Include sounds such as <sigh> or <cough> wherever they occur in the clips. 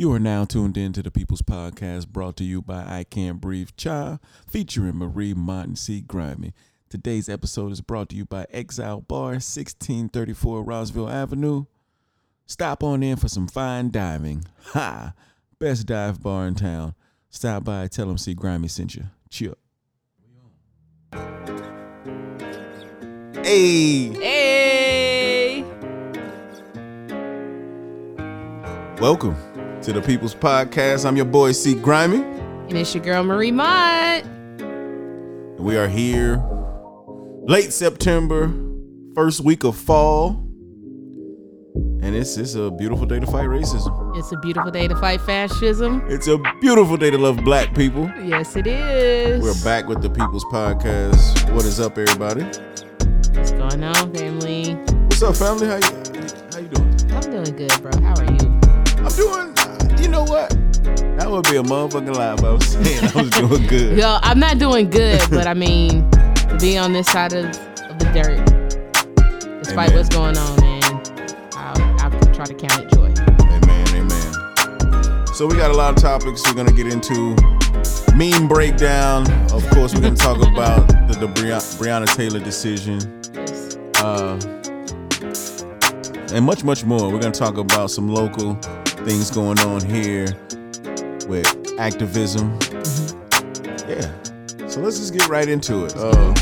You are now tuned in to the People's Podcast brought to you by I Can't Breathe Cha, featuring Marie Martin C-Grimey. Today's episode is brought to you by Exile Bar, 1634 Rossville Avenue. Stop on in for some fine diving. Ha! Best dive bar in town. Stop by, tell them C-Grimey sent you. Chill. Hey! Hey. Welcome to the People's Podcast. I'm your boy C-Grimey. And it's your girl Marie Mott. We are here late September, first week of fall. And it's it's a beautiful day to fight racism. It's a beautiful day to fight fascism. It's a beautiful day to love black people. Yes, it is. We're back with the People's Podcast. What is up, everybody? What's going on, family? What's up, family? How you how you doing? I'm doing good, bro. How are you? I'm doing. You know what? That would be a motherfucking lie if I was saying I was <laughs> doing good. Yo, I'm not doing good, but I mean, to be on this side of, of the dirt, despite Amen. what's going on, and I'll, I'll try to count it joy. Amen, amen. So we got a lot of topics we're gonna get into. Meme breakdown. Of course, we're gonna talk <laughs> about the, the Breonna, Breonna Taylor decision, Yes. uh, and much, much more. We're gonna talk about some local things going on here with activism. Yeah. So let's just get right into it. Uh,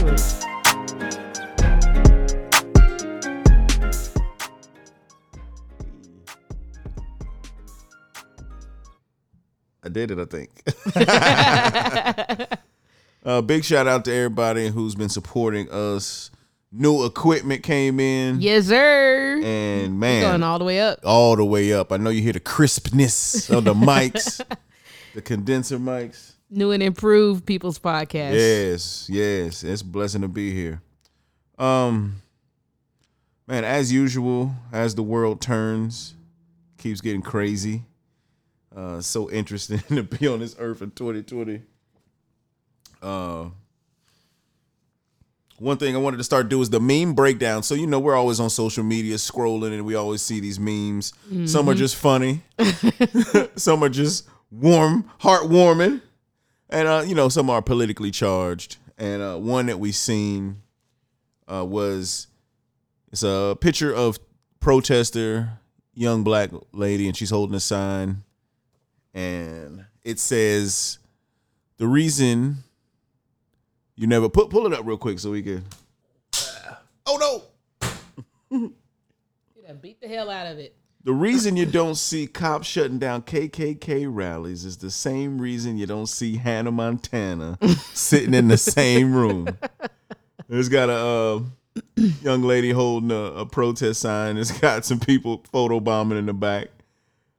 I did it, I think. <laughs> <laughs> uh, big shout out to everybody who's been supporting us. New equipment came in, yes, sir. and man. Going all the way up. all the way up. I know you hear the crispness of the <laughs> mics, the condenser mics. New and improved People's Podcast. Yes, yes, it's a blessing to be here. Um, man, as usual, as the world turns, keeps getting crazy. Uh, so interesting <laughs> to be on this earth in 2020. Uh, one thing I wanted to start do is the meme breakdown. So you know we're always on social media scrolling, and we always see these memes. Some are just funny, <laughs> <laughs> some are just warm, heartwarming, and uh, you know some are politically charged. And uh, one that we seen uh, was it's a picture of protester, young black lady, and she's holding a sign, and it says, "The reason you never put pull it up real quick so we can." Oh no! <laughs> You done beat the hell out of it. The reason you don't see cops shutting down KKK rallies is the same reason you don't see Hannah Montana <laughs> sitting in the same room. There's got a uh, young lady holding a, a protest sign. It's got some people photo bombing in the back.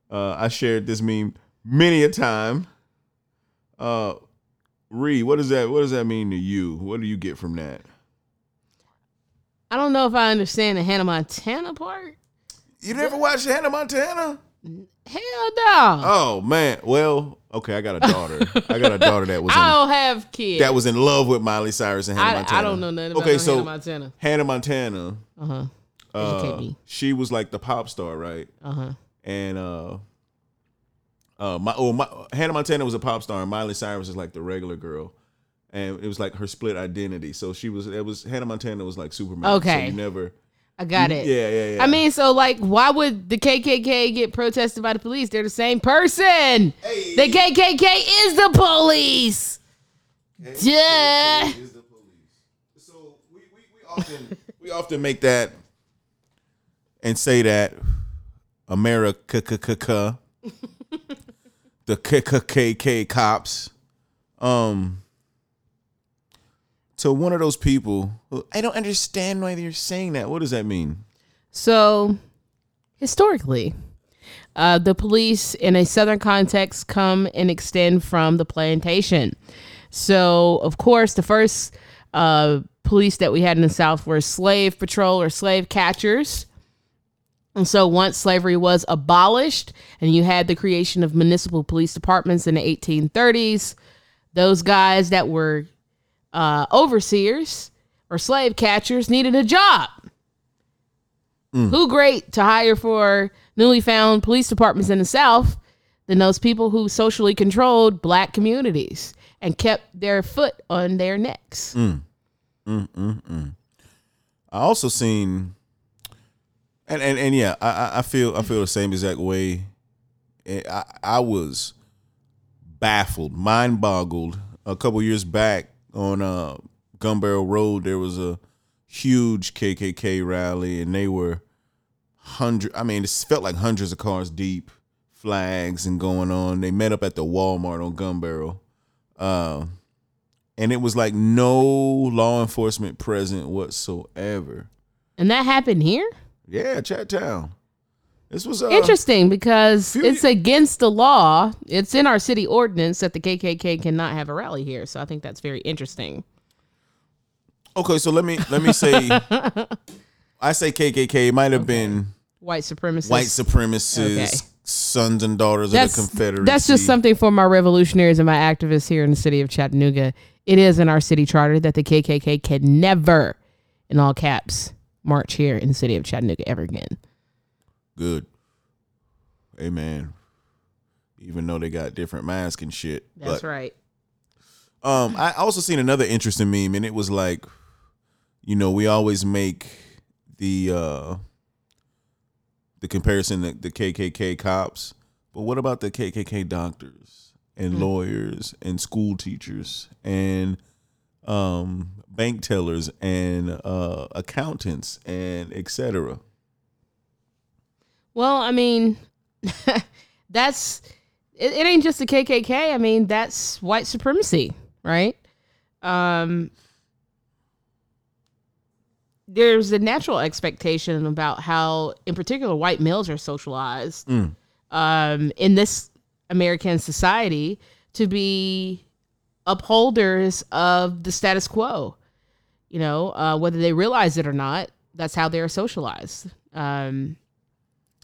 Uh, I shared this meme many a time. Uh, Ree, what does that what does that mean to you? What do you get from that? I don't know if I understand the Hannah Montana part. You never watched Hannah Montana? Hell no. Oh man. Well, okay, I got a daughter. I got a daughter that was <laughs> I in, don't have kids. that was in love with Miley Cyrus and Hannah I, Montana. I don't know nothing about Okay, no so Hannah Montana. Hannah Montana, Uh huh. uh, she was like the pop star, right? Uh huh. And uh, uh, my, oh, my Hannah Montana was a pop star, and Miley Cyrus is like the regular girl. And it was like her split identity. So she was, it was Hannah Montana was like Superman. Okay. So you never, I got it. yeah, yeah, yeah. I mean, so like, why would the KKK get protested by the police? They're the same person. Hey. The KKK is the police. Duh. is the police. So we, we, we often we often make that and say that America the KKK cops um to one of those people I don't understand why they're saying that. What does that mean? So, historically, Uh, the police, in a southern context, come and extend from the plantation. So, of course, the first uh, police that we had in the South were slave patrol or slave catchers. And so, once slavery was abolished and you had the creation of municipal police departments in the 1830s, those guys that were uh, overseers or slave catchers needed a job. Mm. Who great to hire for newly found police departments in the South than those people who socially controlled black communities and kept their foot on their necks? Mm. Mm, I also seen, and and, and yeah, I- I feel I feel the same exact way. I, I was baffled, mind boggled. A couple years back on uh, Gunbarrel Road, there was a huge KKK rally, and they were hundred. I mean, it felt like hundreds of cars deep, flags and going on. They met up at the Walmart on Gunbarrel. Uh, and it was like no law enforcement present whatsoever. And that happened here? Yeah, Chat Town. This was uh, Interesting because few it's against the law. It's in our city ordinance that the KKK cannot have a rally here. So I think that's very interesting. Okay, so let me let me say, <laughs> I say KKK. It might have been White supremacists. white supremacists, Okay. sons and daughters that's, of the Confederacy. That's just something for my revolutionaries and my activists here in the city of Chattanooga. It is in our city charter that the KKK can never, in all caps, march here in the city of Chattanooga ever again. good. Amen. Even though they got different masks and shit. That's but, right. Um, I also seen another interesting meme, and it was like, you know, we always make the uh the comparison that the KKK cops, but what about the KKK doctors and lawyers and school teachers and um bank tellers and uh accountants and etc. Well, I mean, <laughs> that's it, it ain't just the KKK. I mean, that's white supremacy, right? Um, there's a natural expectation about how, in particular, white males are socialized Mm. um, in this American society to be upholders of the status quo. You know, uh, whether they realize it or not, that's how they're socialized. Um,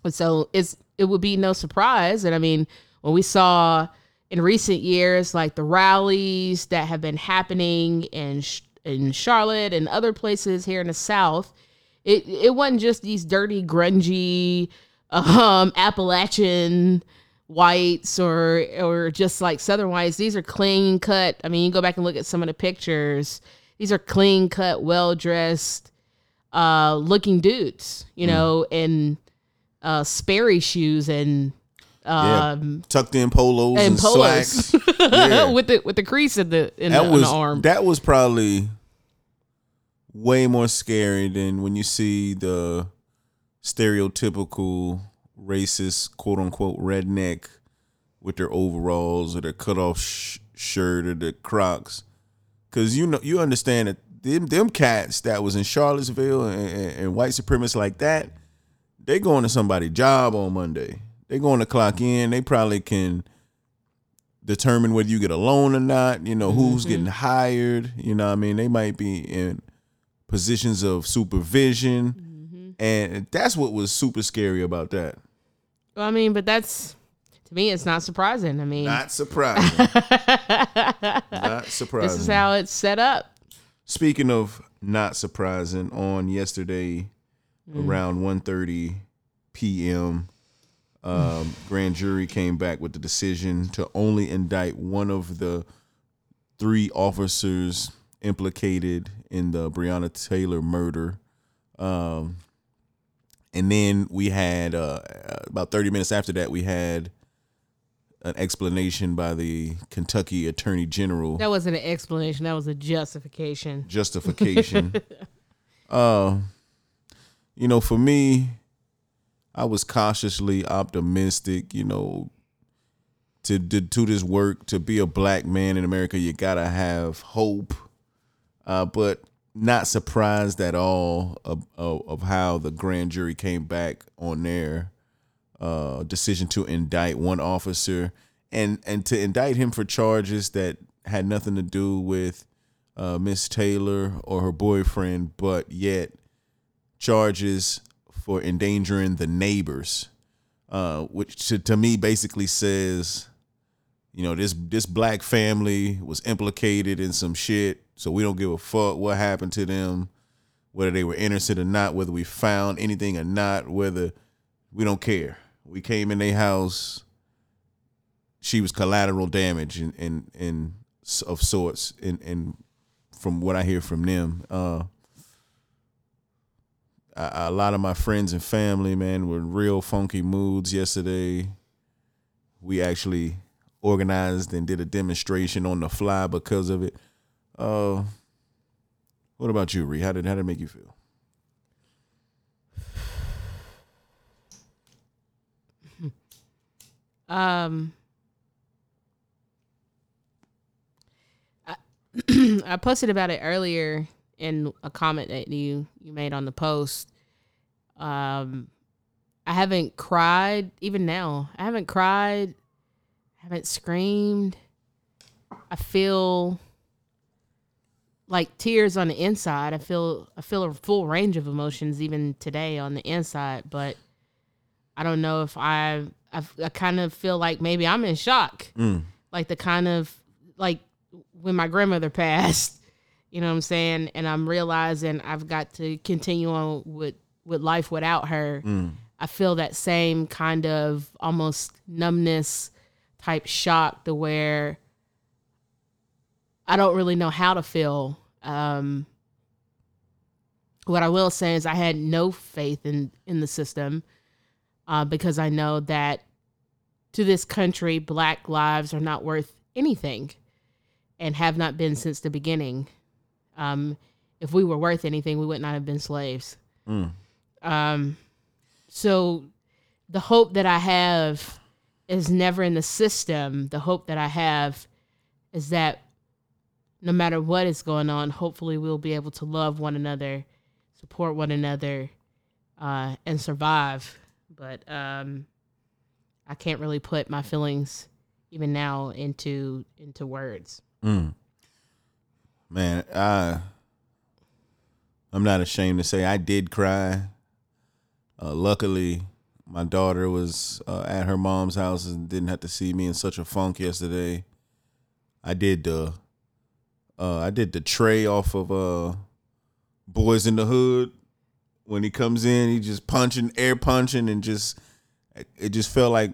and so it's it would be no surprise. And I mean, when we saw in recent years, like the rallies that have been happening in in Charlotte and other places here in the South, it it wasn't just these dirty, grungy, um, Appalachian whites or or just like Southern whites. These are clean cut. I mean, you go back and look at some of the pictures. These are clean cut, well dressed, uh, looking dudes. You know, in uh, Sperry shoes and Yeah. um, Tucked in polos and, and polos slacks. <laughs> Yeah. with the with the crease in the in, that the, was the arm. that was probably way more scary than when you see the stereotypical racist quote unquote redneck with their overalls or their cut off sh- shirt or their Crocs, because you know you understand that them them cats that was in Charlottesville and, and, and white supremacists like that, they going to somebody's job on Monday. They going to clock in. They probably can determine whether you get a loan or not, you know, who's mm-hmm. getting hired, you know what I mean? They might be in positions of supervision. Mm-hmm. And that's what was super scary about that. Well, I mean, but that's me, it's not surprising. I mean, Not surprising. <laughs> not surprising. this is how it's set up. Speaking of not surprising, on yesterday around 1.30 p.m., um, <sighs> grand jury came back with the decision to only indict one of the three officers implicated in the Breonna Taylor murder. Um, and then we had uh, about 30 minutes after that, we had an explanation by the Kentucky Attorney General That wasn't an explanation. That was a justification. justification. <laughs> uh, you know, for me, I was cautiously optimistic. You know, to, to do this work, to be a black man in America, you gotta have hope. Uh, but not surprised at all of, of, of how the grand jury came back on their uh, decision to indict one officer and and to indict him for charges that had nothing to do with uh, Miss Taylor or her boyfriend, but yet charges for endangering the neighbors, uh, which to, to me basically says, you know, this this black family was implicated in some shit, so we don't give a fuck what happened to them, whether they were innocent or not, whether we found anything or not, whether we don't care. We came in their house. She was collateral damage and and and of sorts, and and from what I hear from them, uh, lot of my friends and family, man, were in real funky moods yesterday. We actually organized and did a demonstration on the fly because of it. Uh, what about you, Ree? How did how did it make you feel? Um, I, <clears throat> I posted about it earlier in a comment that you you made on the post. Um, I haven't cried even now. I haven't cried. I haven't screamed. I feel like tears on the inside. I feel I feel a full range of emotions even today on the inside, but I don't know if I I, I kind of feel like maybe I'm in shock. Mm. Like the kind of like when my grandmother <laughs> passed, you know what I'm saying? And I'm realizing I've got to continue on with with life without her. Mm. I feel that same kind of almost numbness type shock to where I don't really know how to feel. Um, what I will say is I had no faith in in the system uh, because I know that to this country, Black lives are not worth anything, and have not been since the beginning. Um, if we were worth anything, we would not have been slaves. Mm. Um, so the hope that I have is never in the system. The hope that I have is that no matter what is going on, hopefully we'll be able to love one another, support one another, uh, and survive. But um, I can't really put my feelings even now into into words. Mm. Man, I I'm not ashamed to say I did cry. Uh, luckily, my daughter was uh, at her mom's house and didn't have to see me in such a funk yesterday. I did the uh, I did the Tre off of uh, Boys in the Hood. When he comes in, he just punching, air punching, and just it just felt like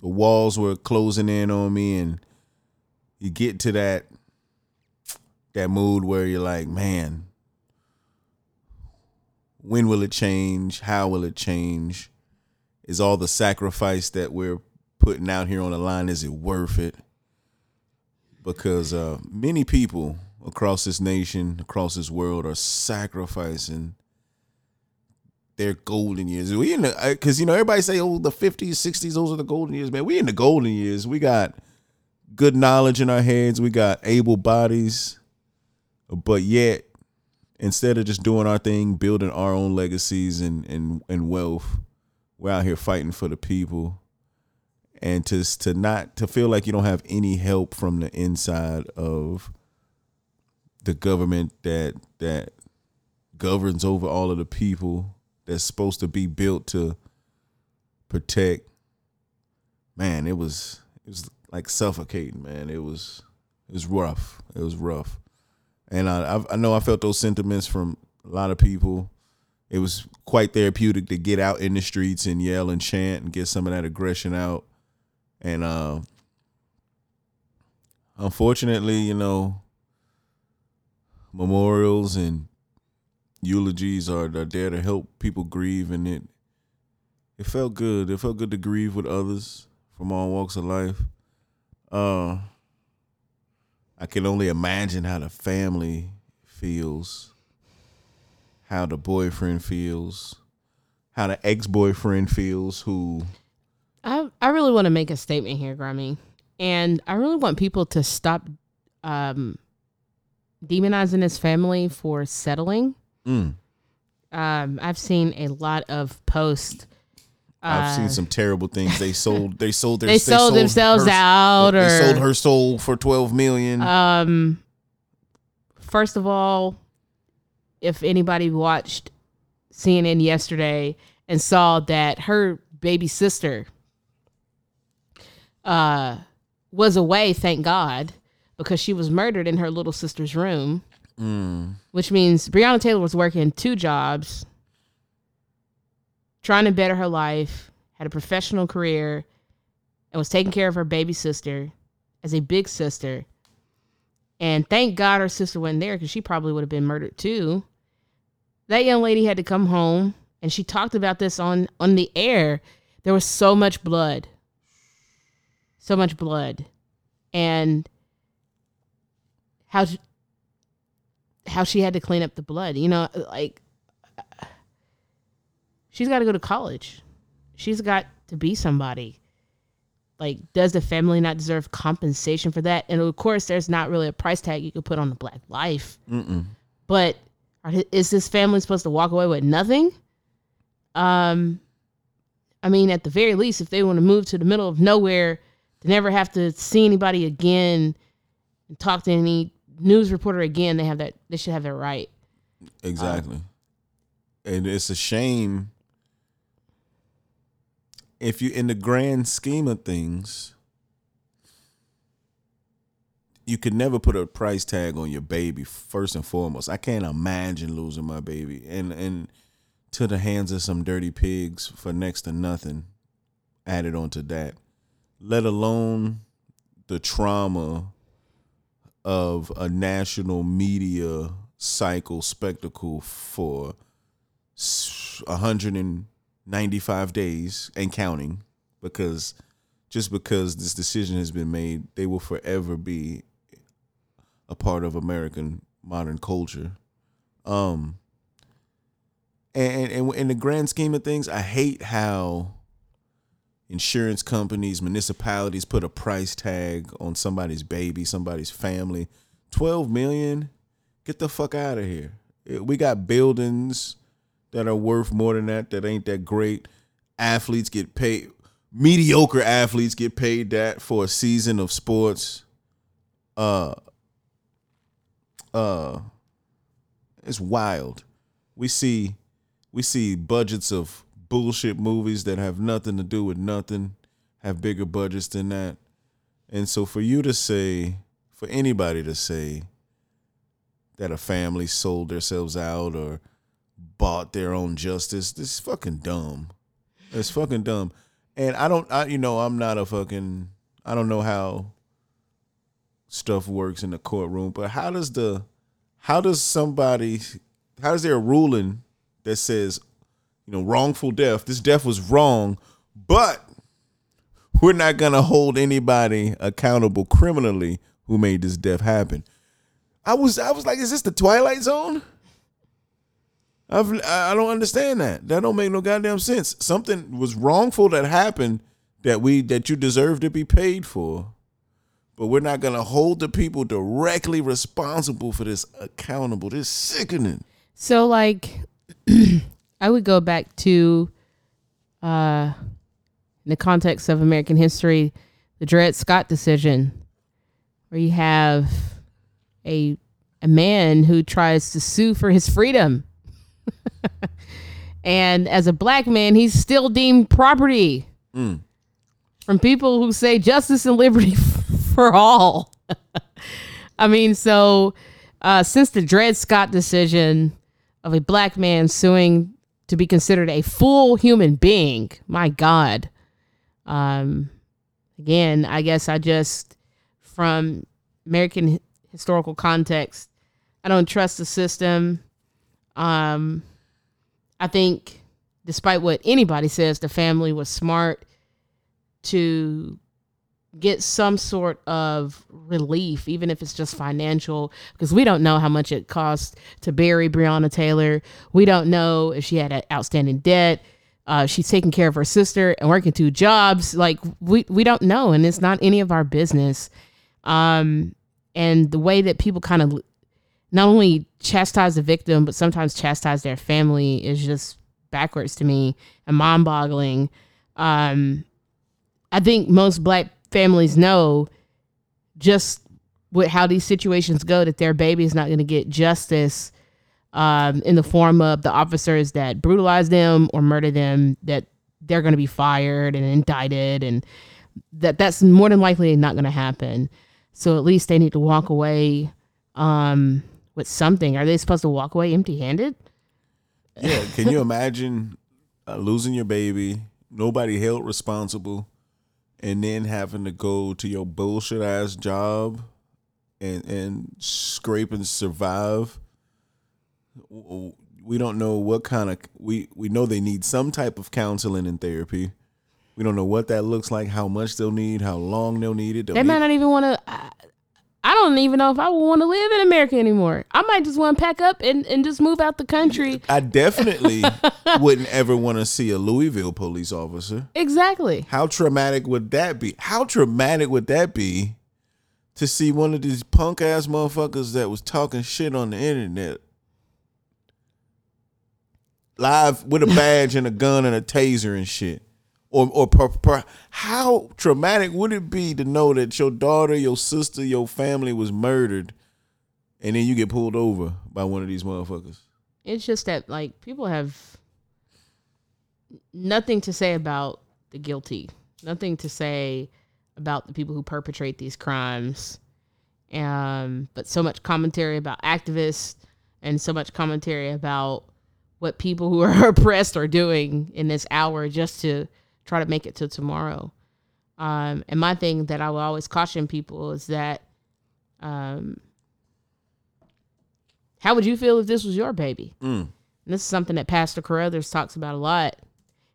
the walls were closing in on me, and you get to that that mood where you're like, man, when will it change? How will it change? Is all the sacrifice that we're putting out here on the line is it worth it? Because uh, many people across this nation, across this world, are sacrificing their golden years. We in because you know everybody say, oh, the fifties, sixties, those are the golden years, man. We in the golden years. We got good knowledge in our heads. We got able bodies, but yet instead of just doing our thing, building our own legacies and and and wealth, we're out here fighting for the people. And to to not to feel like you don't have any help from the inside of the government that that governs over all of the people that's supposed to be built to protect man it was it was like suffocating man it was it was rough it was rough and I, I know I felt those sentiments from a lot of people. It was quite therapeutic to get out in the streets and yell and chant and get some of that aggression out. And uh, unfortunately, you know, memorials and eulogies are, are there to help people grieve, and it it felt good. It felt good to grieve with others from all walks of life. Uh, I can only imagine how the family feels, how the boyfriend feels, how the ex boyfriend feels, who. I I really want to make a statement here, Grimey, and I really want people to stop um, demonizing his family for settling. Mm, Um, I've seen a lot of posts I've seen some terrible things. They sold. They sold their. <laughs> They sold themselves her- out, They, they sold her soul for twelve million. Um, first of all, if anybody watched CNN yesterday and saw that her baby sister uh, was away, thank God, because she was murdered in her little sister's room, Mm. which means Breonna Taylor was working two jobs, trying to better her life, had a professional career, and was taking care of her baby sister as a big sister. And thank God her sister wasn't there because she probably would have been murdered too. That young lady had to come home and she talked about this on on the air. There was so much blood. So much blood. And how how she had to clean up the blood. You know, like she's got to go to college. She's got to be somebody. Like, does the family not deserve compensation for that? And of course, there's not really a price tag you could put on a black life. Mm-mm. But is this family supposed to walk away with nothing? Um, I mean, at the very least, if they want to move to the middle of nowhere, to never have to see anybody again and talk to any news reporter again, they have that. They should have that right. Exactly. and it's a shame if you in the grand scheme of things you could never put a price tag on your baby first and foremost. I can't imagine losing my baby and and to the hands of some dirty pigs for next to nothing added onto that. Let alone the trauma of a national media cycle spectacle for s- 195 days and counting because just because this decision has been made they will forever be a part of american modern culture. Um and, and in the grand scheme of things i hate how insurance companies, municipalities put a price tag on somebody's baby, somebody's family. 12 million? Get the fuck out of here. We got buildings that are worth more than that that ain't that great. Athletes get paid mediocre athletes get paid that for a season of sports. Uh uh it's wild. We see we see budgets of bullshit movies that have nothing to do with nothing have bigger budgets than that. And so for you to say, for anybody to say that a family sold themselves out or bought their own justice, this is fucking dumb. It's fucking dumb. And I don't I you know, I'm not a fucking I don't know how stuff works in the courtroom, but how does the how does somebody how is there a ruling that says you know, wrongful death. This death was wrong, but we're not going to hold anybody accountable criminally who made this death happen. I was I was like, is this the Twilight Zone? I've, I don't understand that. That don't make no goddamn sense. Something was wrongful that happened that we that you deserve to be paid for. But we're not to hold the people directly responsible for this accountable. This is sickening. So, like, <clears throat> I would go back to, uh, in the context of American history, the Dred Scott decision, where you have a a man who tries to sue for his freedom, <laughs> and as a black man, he's still deemed property Mm. from people who say justice and liberty <laughs> for all. <laughs> I mean, so uh, since the Dred Scott decision of a black man suing to be considered a full human being, my God. Um, again, I guess I just, from American historical context, I don't trust the system. Um, I think, despite what anybody says, the family was smart to get some sort of relief, even if it's just financial, because we don't know how much it cost to bury Breonna Taylor. We don't know if she had an outstanding debt. Uh, she's taking care of her sister and working two jobs. Like we we don't know, and it's not any of our business. Um, and the way that people kind of not only chastise the victim, but sometimes chastise their family is just backwards to me and mind boggling. um, I think most black families know just with how these situations go that their baby is not going to get justice um, in the form of the officers that brutalize them or murder them. That they're going to be fired and indicted, and that that's more than likely not going to happen. So at least they need to walk away um, with something. Are they supposed to walk away empty-handed? Yeah, can you imagine uh, losing your baby, nobody held responsible, and then having to go to your bullshit ass job and and scrape and survive? We don't know what kind of we we know they need some type of counseling and therapy. We don't know what that looks like, how much they'll need, how long they'll need it. They'll They might need- not even want to. I, don't even know if I would want to live in America anymore. I might just want to pack up and, and just move out the country. I definitely <laughs> wouldn't ever want to see a Louisville police officer. Exactly. How traumatic would that be? How traumatic would that be to see one of these punk ass motherfuckers that was talking shit on the internet live with a badge and a gun and a taser and shit? Or, or per, per, how traumatic would it be to know that your daughter, your sister, your family was murdered, and then you get pulled over by one of these motherfuckers? It's just that like people have nothing to say about the guilty, nothing to say about the people who perpetrate these crimes. Um, but so much commentary about activists and so much commentary about what people who are <laughs> oppressed are doing in this hour just to try to make it to tomorrow. Um, and my thing that I will always caution people is that um, how would you feel if this was your baby? Mm. And this is something that Pastor Carruthers talks about a lot.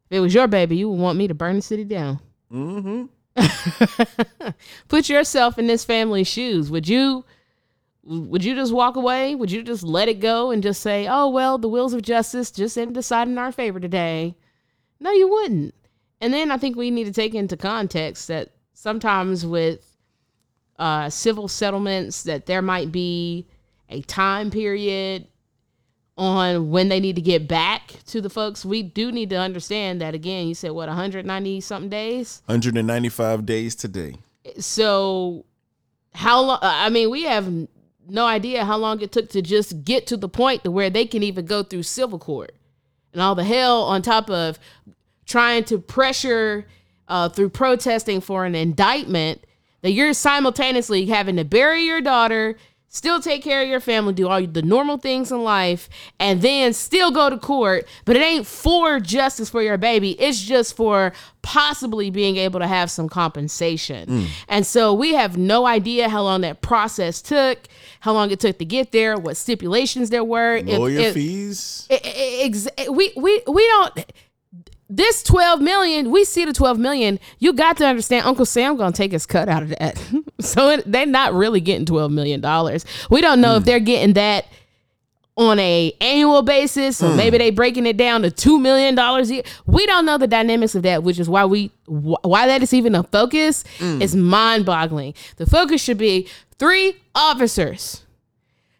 If it was your baby, you would want me to burn the city down. Mm-hmm. <laughs> Put yourself in this family's shoes. Would you would you just walk away? Would you just let it go and just say, "Oh well, the wheels of justice just didn't decide in our favor today"? No, you wouldn't. And then I think we need to take into context that sometimes with uh, civil settlements, that there might be a time period on when they need to get back to the folks. We do need to understand that again. You said what 190 something days. 195 days today. So how long? I mean, we have no idea how long it took to just get to the point to where they can even go through civil court, and all the hell on top of trying to pressure uh, through protesting for an indictment that you're simultaneously having to bury your daughter, still take care of your family, do all the normal things in life, and then still go to court. But it ain't for justice for your baby, it's just for possibly being able to have some compensation. And so we have no idea how long that process took, how long it took to get there, what stipulations there were. if- Lawyer if- fees. I- I- ex- we we we don't this 12 million we see the 12 million. You got to understand uncle sam gonna take his cut out of that. <laughs> So it, they're not really getting 12 million dollars. We don't know if hmm. they're getting that on a annual basis or hmm. maybe they breaking it down to two million dollars a year. We don't know the dynamics of that which is why we why that is even a focus hmm. is mind-boggling. The focus should be three officers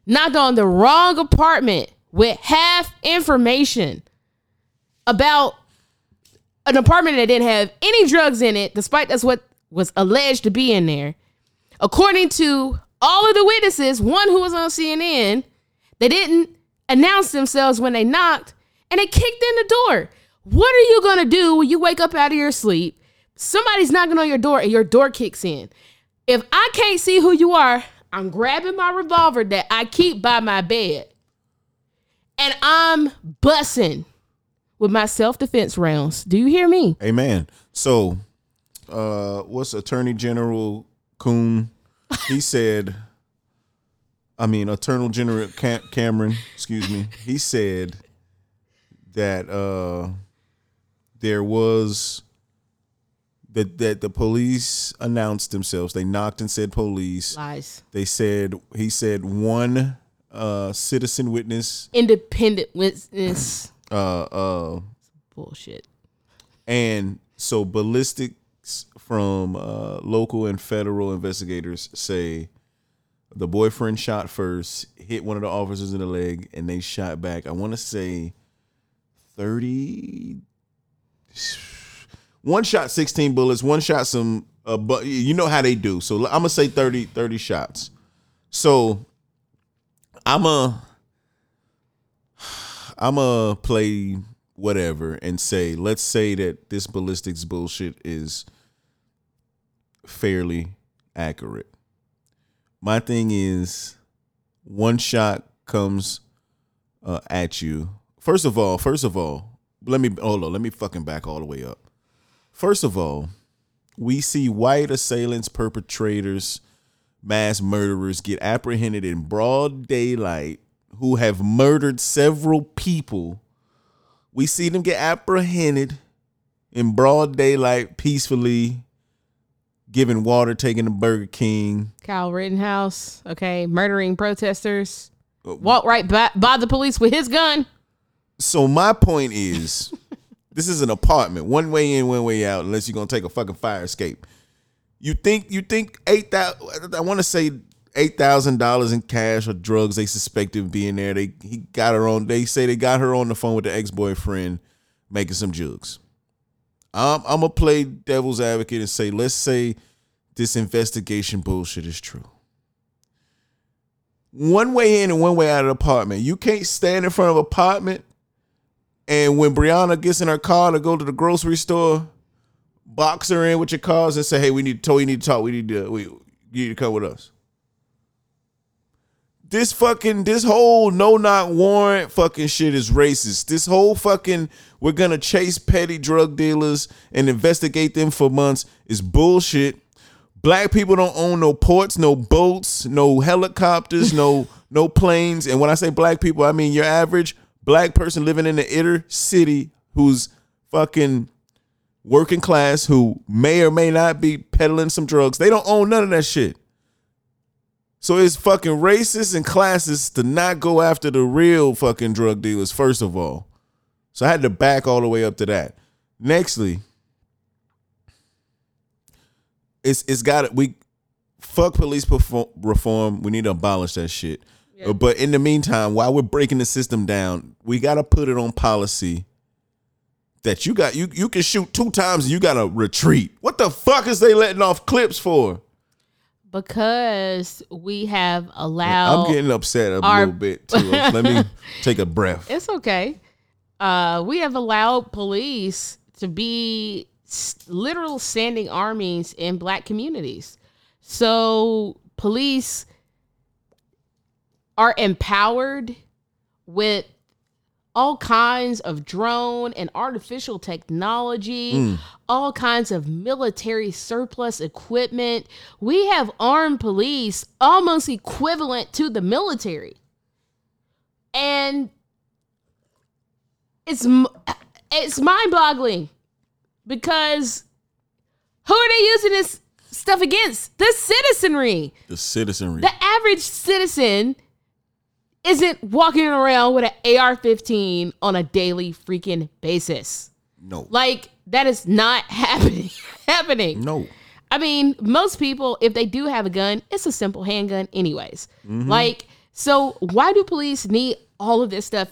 knocked on the wrong apartment with half information about an apartment that didn't have any drugs in it, despite that's what was alleged to be in there. According to all of the witnesses, one who was on CNN, they didn't announce themselves when they knocked and they kicked in the door. What are you gonna do when you wake up out of your sleep? Somebody's knocking on your door and your door kicks in. If I can't see who you are, I'm grabbing my revolver that I keep by my bed and I'm bussing with my self defense rounds. Do you hear me? Amen. So, uh, what's Attorney General Coon? He <laughs> said, I mean, Attorney General Cam- Cameron, excuse me. He said that uh, there was that that the police announced themselves. They knocked and said police. Lies. They said he said one uh, citizen witness. Independent witness. Uh, uh, Bullshit. And so ballistics from uh, local and federal investigators say the boyfriend shot first, hit one of the officers in the leg, and they shot back. I want to say 30. one shot 16 bullets, one shot some uh, but you know how they do. So I'm gonna say 30 30 shots. So I'm a I'm a play whatever and say let's say that this ballistics bullshit is fairly accurate. My thing is one shot comes uh, at you. First of all, first of all, let me hold on, let me fucking back all the way up. First of all, we see white assailants, perpetrators, mass murderers get apprehended in broad daylight who have murdered several people. We see them get apprehended in broad daylight peacefully giving water, taking the Burger King. Kyle Rittenhouse, okay, murdering protesters. Uh, Walk right by, by the police with his gun. So my point is, <laughs> this is an apartment, one way in, one way out. Unless you're gonna take a fucking fire escape. You think you think eight thousand? I want to say eight thousand dollars in cash or drugs they suspected of being there. They he got her on. They say they got her on the phone with the ex boyfriend making some jugs. I'm, I'm gonna play devil's advocate and say, let's say this investigation bullshit is true. One way in and one way out of the apartment. You can't stand in front of an apartment and when Breonna gets in her car to go to the grocery store, box her in with your cars and say, "Hey, we need to need to talk. We need to. We you need to come with us." This fucking this whole no knock warrant fucking shit is racist. This whole fucking we're gonna chase petty drug dealers and investigate them for months is bullshit. Black people don't own no ports, no boats, no helicopters, no <laughs> no planes. And when I say black people, I mean your average black person living in the inner city who's fucking working class who may or may not be peddling some drugs. They don't own none of that shit. So it's fucking racist and classist to not go after the real fucking drug dealers, first of all. So I had to back all the way up to that. Nextly, it's it's got. We fuck police perform, reform. We need to abolish that shit. Yeah. But in the meantime, while we're breaking the system down, we got to put it on policy that you got you you can shoot two times and you got to retreat. What the fuck is they letting off clips for? Because we have allowed. I'm getting upset a our, little bit too. Let me <laughs> take a breath. It's okay. Uh, we have allowed police to be literal standing armies in black communities. So police are empowered with all kinds of drone and artificial technology, mm. all kinds of military surplus equipment. We have armed police almost equivalent to the military. And it's it's mind-boggling because who are they using this stuff against? The citizenry. The citizenry. The average citizen isn't walking around with an AR-15 on a daily freaking basis. No. Like that is not <laughs> happening. happening. No. I mean, most people, if they do have a gun, it's a simple handgun, anyways. Mm-hmm. Like, so why do police need all of this stuff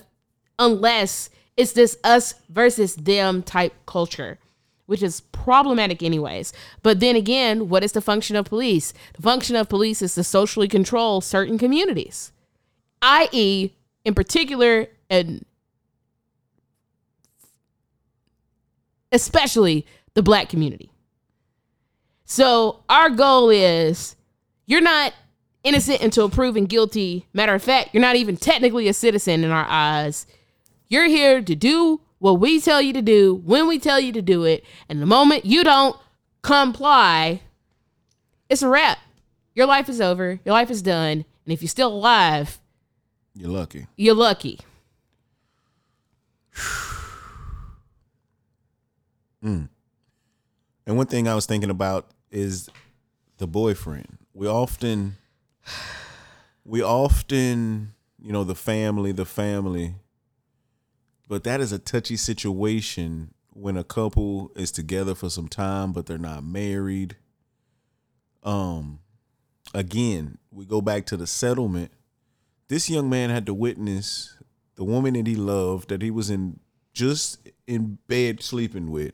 unless it's this us versus them type culture? Which is problematic, anyways. But then again, what is the function of police? The function of police is to socially control certain communities i.e., in particular, and especially the black community. So our goal is you're not innocent until proven guilty. Matter of fact, you're not even technically a citizen in our eyes. You're here to do what we tell you to do when we tell you to do it. And the moment you don't comply, it's a wrap. Your life is over. Your life is done. And if you're still alive, you're lucky. You're lucky. mm. And one thing I was thinking about is the boyfriend. We often, we often, you know, the family, the family. But that is a touchy situation when a couple is together for some time, but they're not married. Um, again, we go back to the settlement this young man had to witness the woman that he loved, that he was in just in bed sleeping with,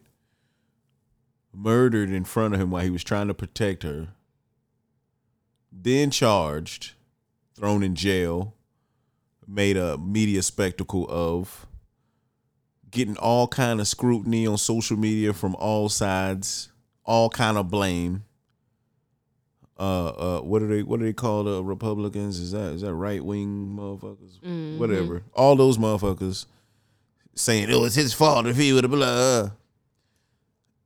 murdered in front of him while he was trying to protect her, then charged, thrown in jail, made a media spectacle of, getting all kind of scrutiny on social media from all sides, all kind of blame. Uh, uh, what are they? What do they call the Republicans? Is that is that right wing motherfuckers? Whatever. All those motherfuckers saying it was his fault if he would have blah.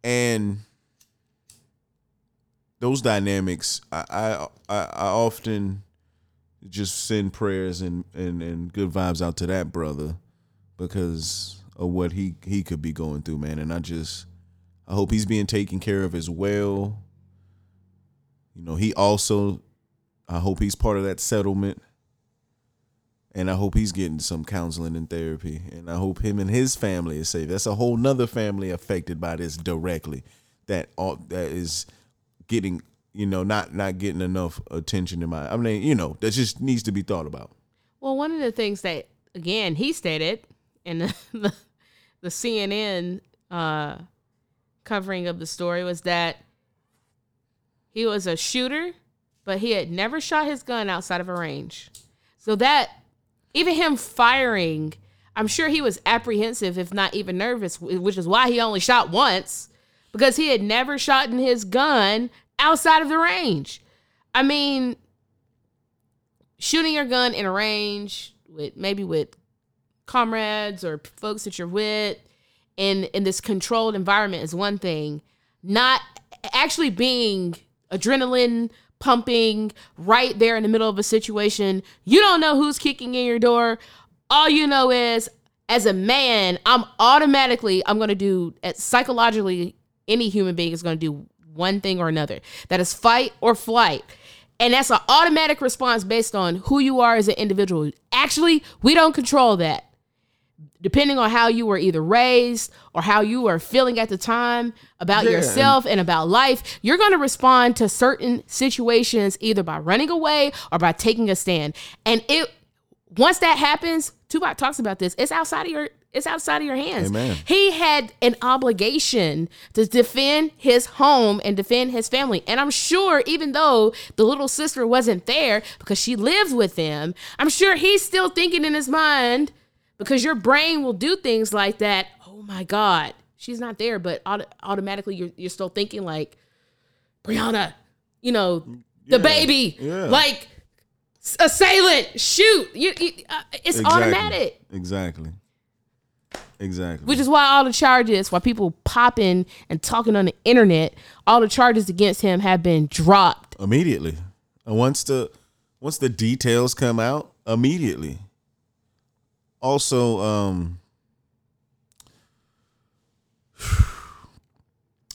And those dynamics, I, I I I often just send prayers and, and and good vibes out to that brother because of what he he could be going through, man. And I just I hope he's being taken care of as well. You know, he also I hope he's part of that settlement. And I hope he's getting some counseling and therapy. And I hope him and his family is safe. That's a whole nother family affected by this directly. That all that is getting, you know, not not getting enough attention in my I mean, you know, that just needs to be thought about. Well, one of the things that again he stated in <laughs> the the, the CNN uh, covering of the story was that he was a shooter, but he had never shot his gun outside of a range. So that even him firing, I'm sure he was apprehensive, if not even nervous, which is why he only shot once because he had never shot in his gun outside of the range. I mean, shooting your gun in a range with maybe with comrades or folks that you're with in in this controlled environment is one thing not actually being adrenaline pumping right there in the middle of a situation. You don't know who's kicking in your door. All you know is as a man i'm automatically i'm going to do eh, psychologically any human being is going to do one thing or another. That is fight or flight. And that's an automatic response based on who you are as an individual. Actually we don't control that depending on how you were either raised or how you were feeling at the time about Yeah, yourself and about life, you're going to respond to certain situations either by running away or by taking a stand. And it once that happens, Tupac talks about this. It's outside of your it's outside of your hands. Amen. He had an obligation to defend his home and defend his family. And I'm sure even though the little sister wasn't there because she lives with them, I'm sure he's still thinking in his mind because your brain will do things like that. Oh my God, she's not there, but auto- automatically you're, you're still thinking like, Breonna, you know, the Yeah, baby, yeah. like assailant, shoot. You, you, uh, it's Exactly. automatic. Exactly. Exactly. Which is why all the charges, why people popping and talking on the internet, all the charges against him have been dropped. immediately. And once the once the details come out, immediately. Also, um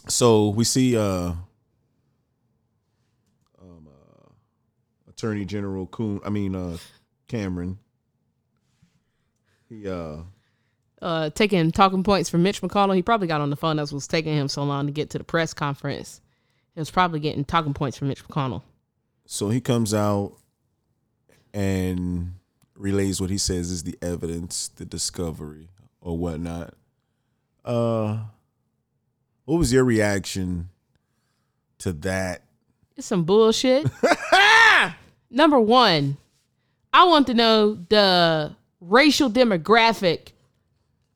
so we see uh um uh, Attorney General Coon I mean uh Cameron. He uh Uh, taking talking points from Mitch McConnell. He probably got on the phone. That was taking him so long to get to the press conference. He was probably getting talking points from Mitch McConnell. So he comes out and relays what he says is the evidence, the discovery, or whatnot. Uh, what was your reaction to that? It's some bullshit. <laughs> Number one, I want to know the racial demographic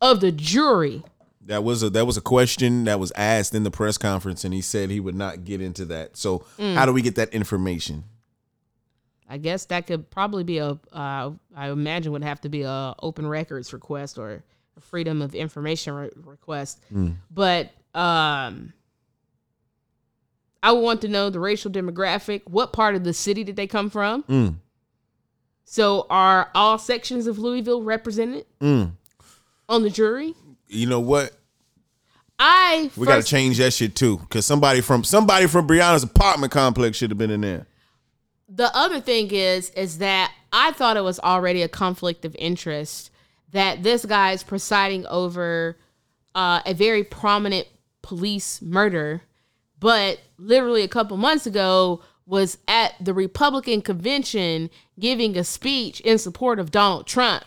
of the jury. That was a that was a question that was asked in the press conference, and he said he would not get into that. So how do we get that information? I guess that could probably be a. Uh, I imagine would have to be a open records request or a freedom of information re- request. But um, I would want to know the racial demographic. What part of the city did they come from? Mm. So are all sections of Louisville represented Mm. on the jury? You know what? I We got to change that shit too, because somebody from somebody from Breonna's apartment complex should have been in there. The other thing is is that I thought it was already a conflict of interest that this guy is presiding over uh, a very prominent police murder, but literally a couple months ago was at the Republican convention giving a speech in support of Donald Trump.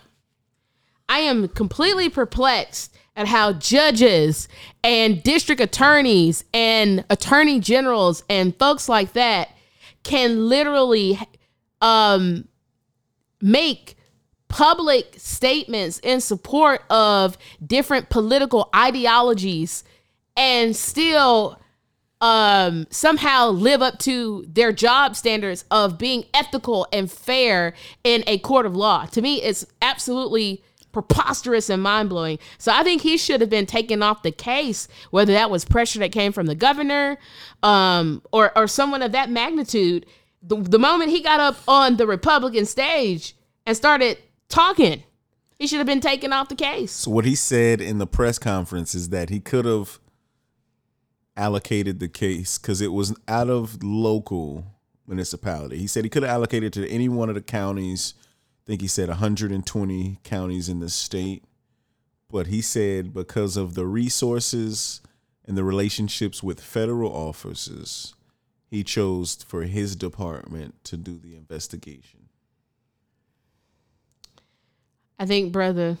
I am completely perplexed at how judges and district attorneys and attorney generals and folks like that can literally um, make public statements in support of different political ideologies and still um somehow live up to their job standards of being ethical and fair in a court of law. To me it's absolutely preposterous and mind-blowing so i think he should have been taken off the case whether that was pressure that came from the governor um or or someone of that magnitude the, the moment he got up on the republican stage and started talking he should have been taken off the case So what he said in the press conference is that he could have allocated the case because it was out of local municipality. He said he could have allocated to any one of the counties. I think he said 120 counties in the state. But he said because of the resources and the relationships with federal officers, he chose for his department to do the investigation. I think brother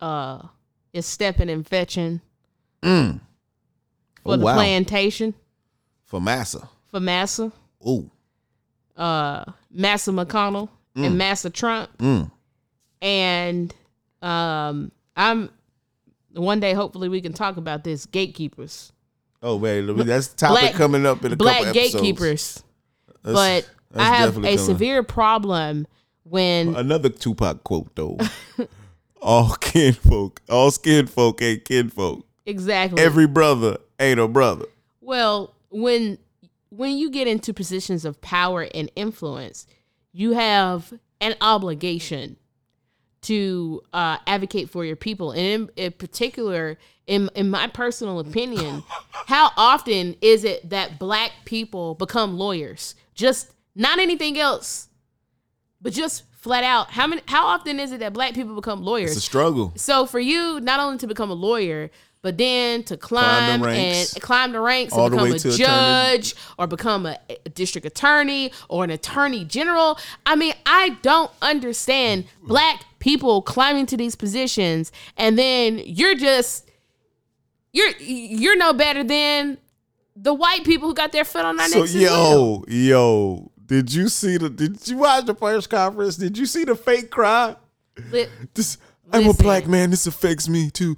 uh is stepping and fetching Mm. for Oh, the wow. plantation For Massa. for Massa, Ooh. uh Massa McConnell and Massa Trump. Mm. And um I'm one day hopefully we can talk about this gatekeepers. Oh wait, that's topic Black- coming up in a Black couple episodes. gatekeepers. That's- but that's I have a coming. severe problem when Another Tupac quote though. <laughs> all kinfolk, all skin folk ain't kinfolk. exactly Every brother ain't a brother. Well, when when you get into positions of power and influence, you have an obligation to uh, advocate for your people, and in, in particular, in in my personal opinion, <laughs> how often is it that black people become lawyers? Just not anything else, but just flat out. How many? How often is it that black people become lawyers? It's a struggle. So for you, not only to become a lawyer, but then to Climb climb, the ranks. and climb the ranks All and become a to attorney. judge or become a, a district attorney or an attorney general. I mean, I don't understand black people climbing to these positions and then you're just you're you're no better than the white people who got their foot on our So necks. as well. yo, yo, did you see the? Did you watch the press conference? Did you see the fake cry? This I'm a black man. This affects me too.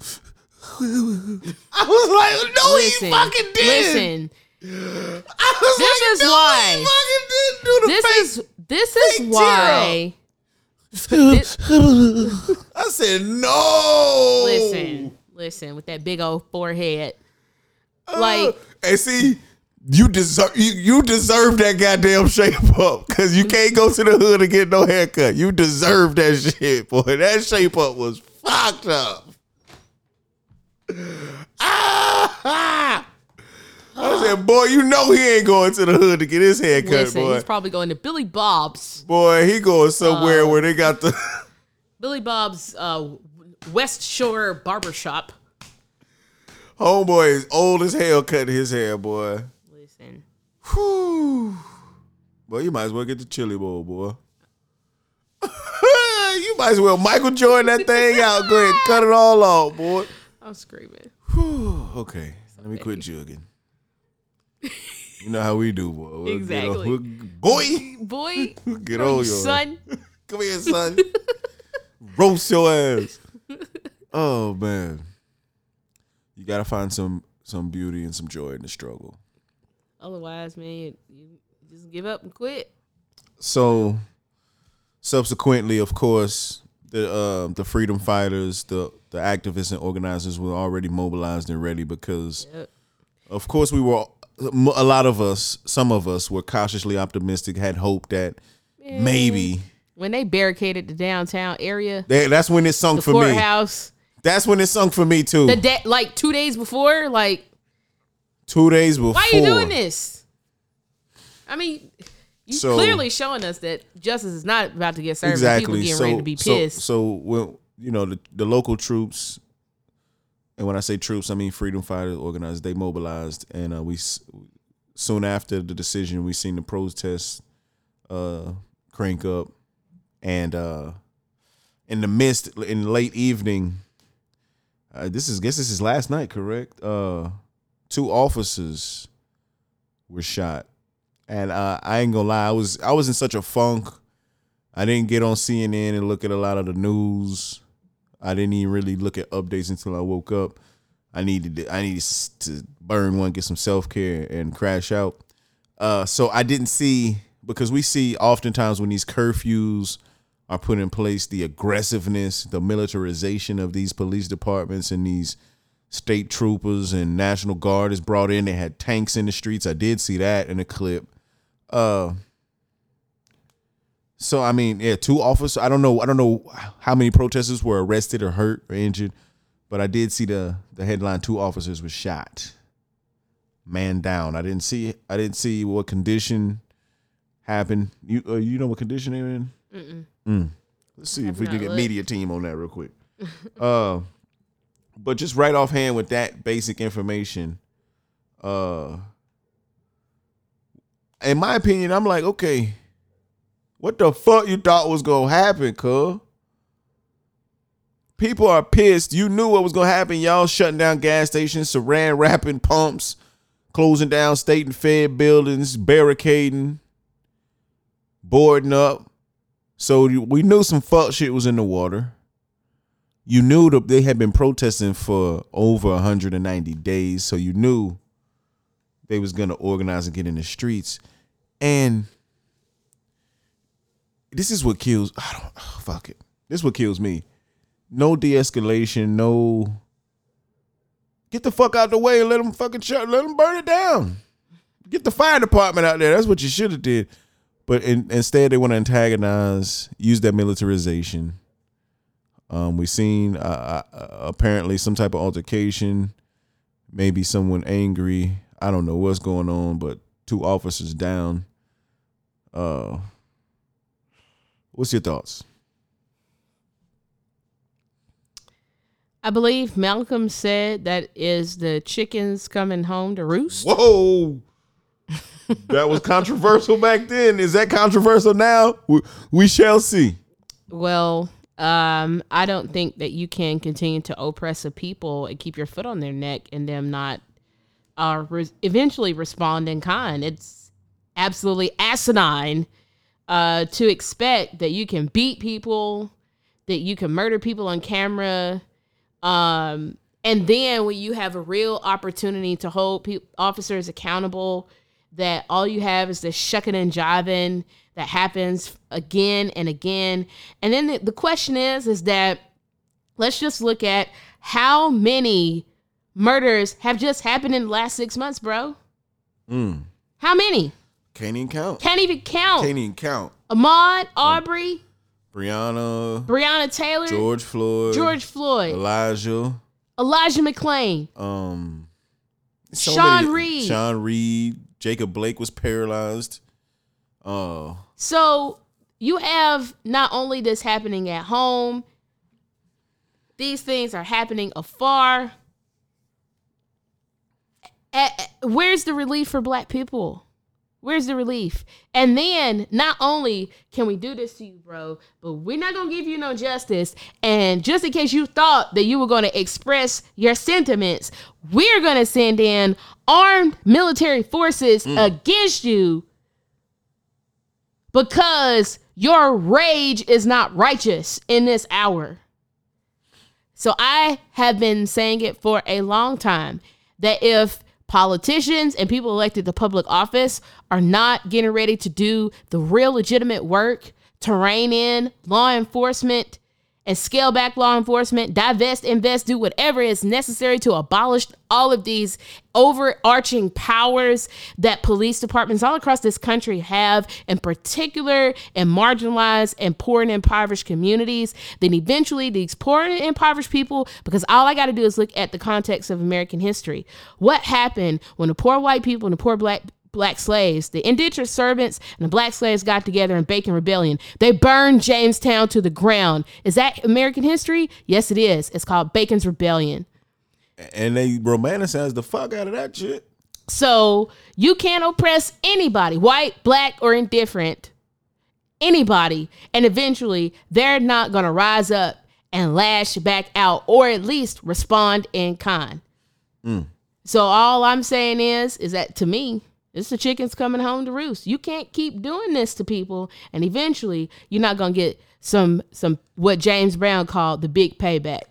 <laughs> I was like, no, listen, he fucking did. listen. <laughs> I was This like, is no, why. he fucking did do the This fake. is this is why. <laughs> I said no. listen, listen, with that big old forehead. Uh, like, and see, you deserve you, you deserve that goddamn shape up because you can't go to the hood and get no haircut. You deserve that shit, boy. That shape up was fucked up. Ah! I said, boy, you know he ain't going to the hood to get his hair cut, listen, boy. he's probably going to Billy Bob's. boy, he going somewhere Uh, where they got the <laughs> Billy Bob's uh, West Shore Barbershop. homeboy is old as hell cutting his hair, boy. Listen, Whew. Boy, you might as well get the chili bowl, boy. <laughs> you might as well Michael Jordan that thing out. Go ahead, cut it all off, boy. I'm screaming. Whew. Okay, let me quit jugging. You know how we do, boy. We'll get on- Exactly. we'll- boy, Boy, <laughs> get on your son. <laughs> Come here, son. Roast your ass. Oh man, you gotta find some some beauty and some joy in the struggle. Otherwise, man, you, you just give up and quit. so subsequently of course the uh, the freedom fighters the the activists and organizers were already mobilized and ready because Yep. of course we were a lot of us some of us were cautiously optimistic had hope that maybe When they barricaded the downtown area, that, that's when it sunk for me courthouse, that's when it sunk for me too the day, like two days before, like, two days before why are you doing this? I mean, you So- clearly showing us that justice is not about to get served. and People exactly getting so, ready to be so pissed. so when you know the, the local troops and when i say troops i mean freedom fighters organized they mobilized and uh, we soon after the decision we seen the protests uh crank up and uh in the midst in late evening Uh, this is guess this is last night, correct? Uh, two officers were shot, and uh, I ain't gonna lie, I was I was in such a funk. I didn't get on CNN and look at a lot of the news. I didn't even really look at updates until I woke up. I needed to, I needed to burn one, get some self care, and crash out. Uh, so I didn't see because we see oftentimes when these curfews are put in place, the aggressiveness, the militarization of these police departments and these state troopers and national guard is brought in. They had tanks in the streets. I did see that in a clip. Uh, so I mean, yeah, two officers. I don't know. I don't know how many protesters were arrested or hurt or injured, but I did see the the headline: two officers were shot, man down. I didn't see. I didn't see what condition happened. You uh, you know what condition they're in? Mm. Let's see if we can get looked. media team on that real quick. <laughs> uh, but just right offhand with that basic information, uh, in my opinion, I'm like, okay, what the fuck you thought was gonna happen, cuz? People are pissed. You knew what was gonna happen. Y'all shutting down gas stations, saran wrapping pumps, closing down state and fed buildings, barricading, boarding up. So we knew some fuck shit was in the water. You knew that they had been protesting for over 190 days, so you knew they was gonna organize and get in the streets. And this is what kills. I don't oh, fuck it. This is what kills me. No de-escalation. No. Get the fuck out the way and let them fucking shut. Let them burn it down. Get the fire department out there. That's what you should have did. But in, instead, they want to antagonize, use that militarization. Um, we've seen uh, uh, apparently some type of altercation, maybe someone angry. I don't know what's going on, but two officers down. Uh, what's your thoughts? I believe Malcolm said that is the chickens coming home to roost. Whoa, <laughs> that was controversial back then. Is that controversial now? We, we shall see. Well, um, I don't think that you can continue to oppress a people and keep your foot on their neck and them not uh, re- eventually respond in kind. It's absolutely asinine uh, to expect that you can beat people, that you can murder people on camera, um, and then when you have a real opportunity to hold pe- officers accountable, that all you have is this shucking and jiving that happens again and again. And then the, the question is, is that let's just look at how many murders have just happened in the last six months, bro. Mm. How many? Can't even count. Can't even count. Can't even count. Ahmaud, Arbery, Breonna, Breonna Taylor, George Floyd, George Floyd, Elijah, Elijah McClain. um, Sean Reed. Sean Reed, Jacob Blake was paralyzed. Uh, So you have not only this happening at home, these things are happening afar. Where's the relief for black people? Where's the relief? And then not only can we do this to you, bro, but we're not gonna give you no justice. And just in case you thought that you were gonna express your sentiments, we're gonna send in armed military forces mm. against you because your rage is not righteous in this hour. So I have been saying it for a long time that if politicians and people elected to public office are not getting ready to do the real legitimate work to rein in law enforcement and scale back law enforcement, divest, invest, do whatever is necessary to abolish all of these overarching powers that police departments all across this country have, in particular in marginalized and poor and impoverished communities, then eventually these poor and impoverished people, because all I got to do is look at the context of American history. What happened when the poor white people and the poor black black slaves, the indentured servants and the black slaves got together in Bacon Rebellion. They burned Jamestown to the ground. Is that American history? Yes, it is. It's called Bacon's Rebellion. and they romanticize the fuck out of that shit. So you can't oppress anybody, white, black, or indifferent, anybody, and eventually they're not gonna rise up and lash back out or at least respond in kind. Mm. So all I'm saying is is that to me, it's the chickens coming home to roost. You can't keep doing this to people and eventually you're not to get some some what James Brown called the big payback.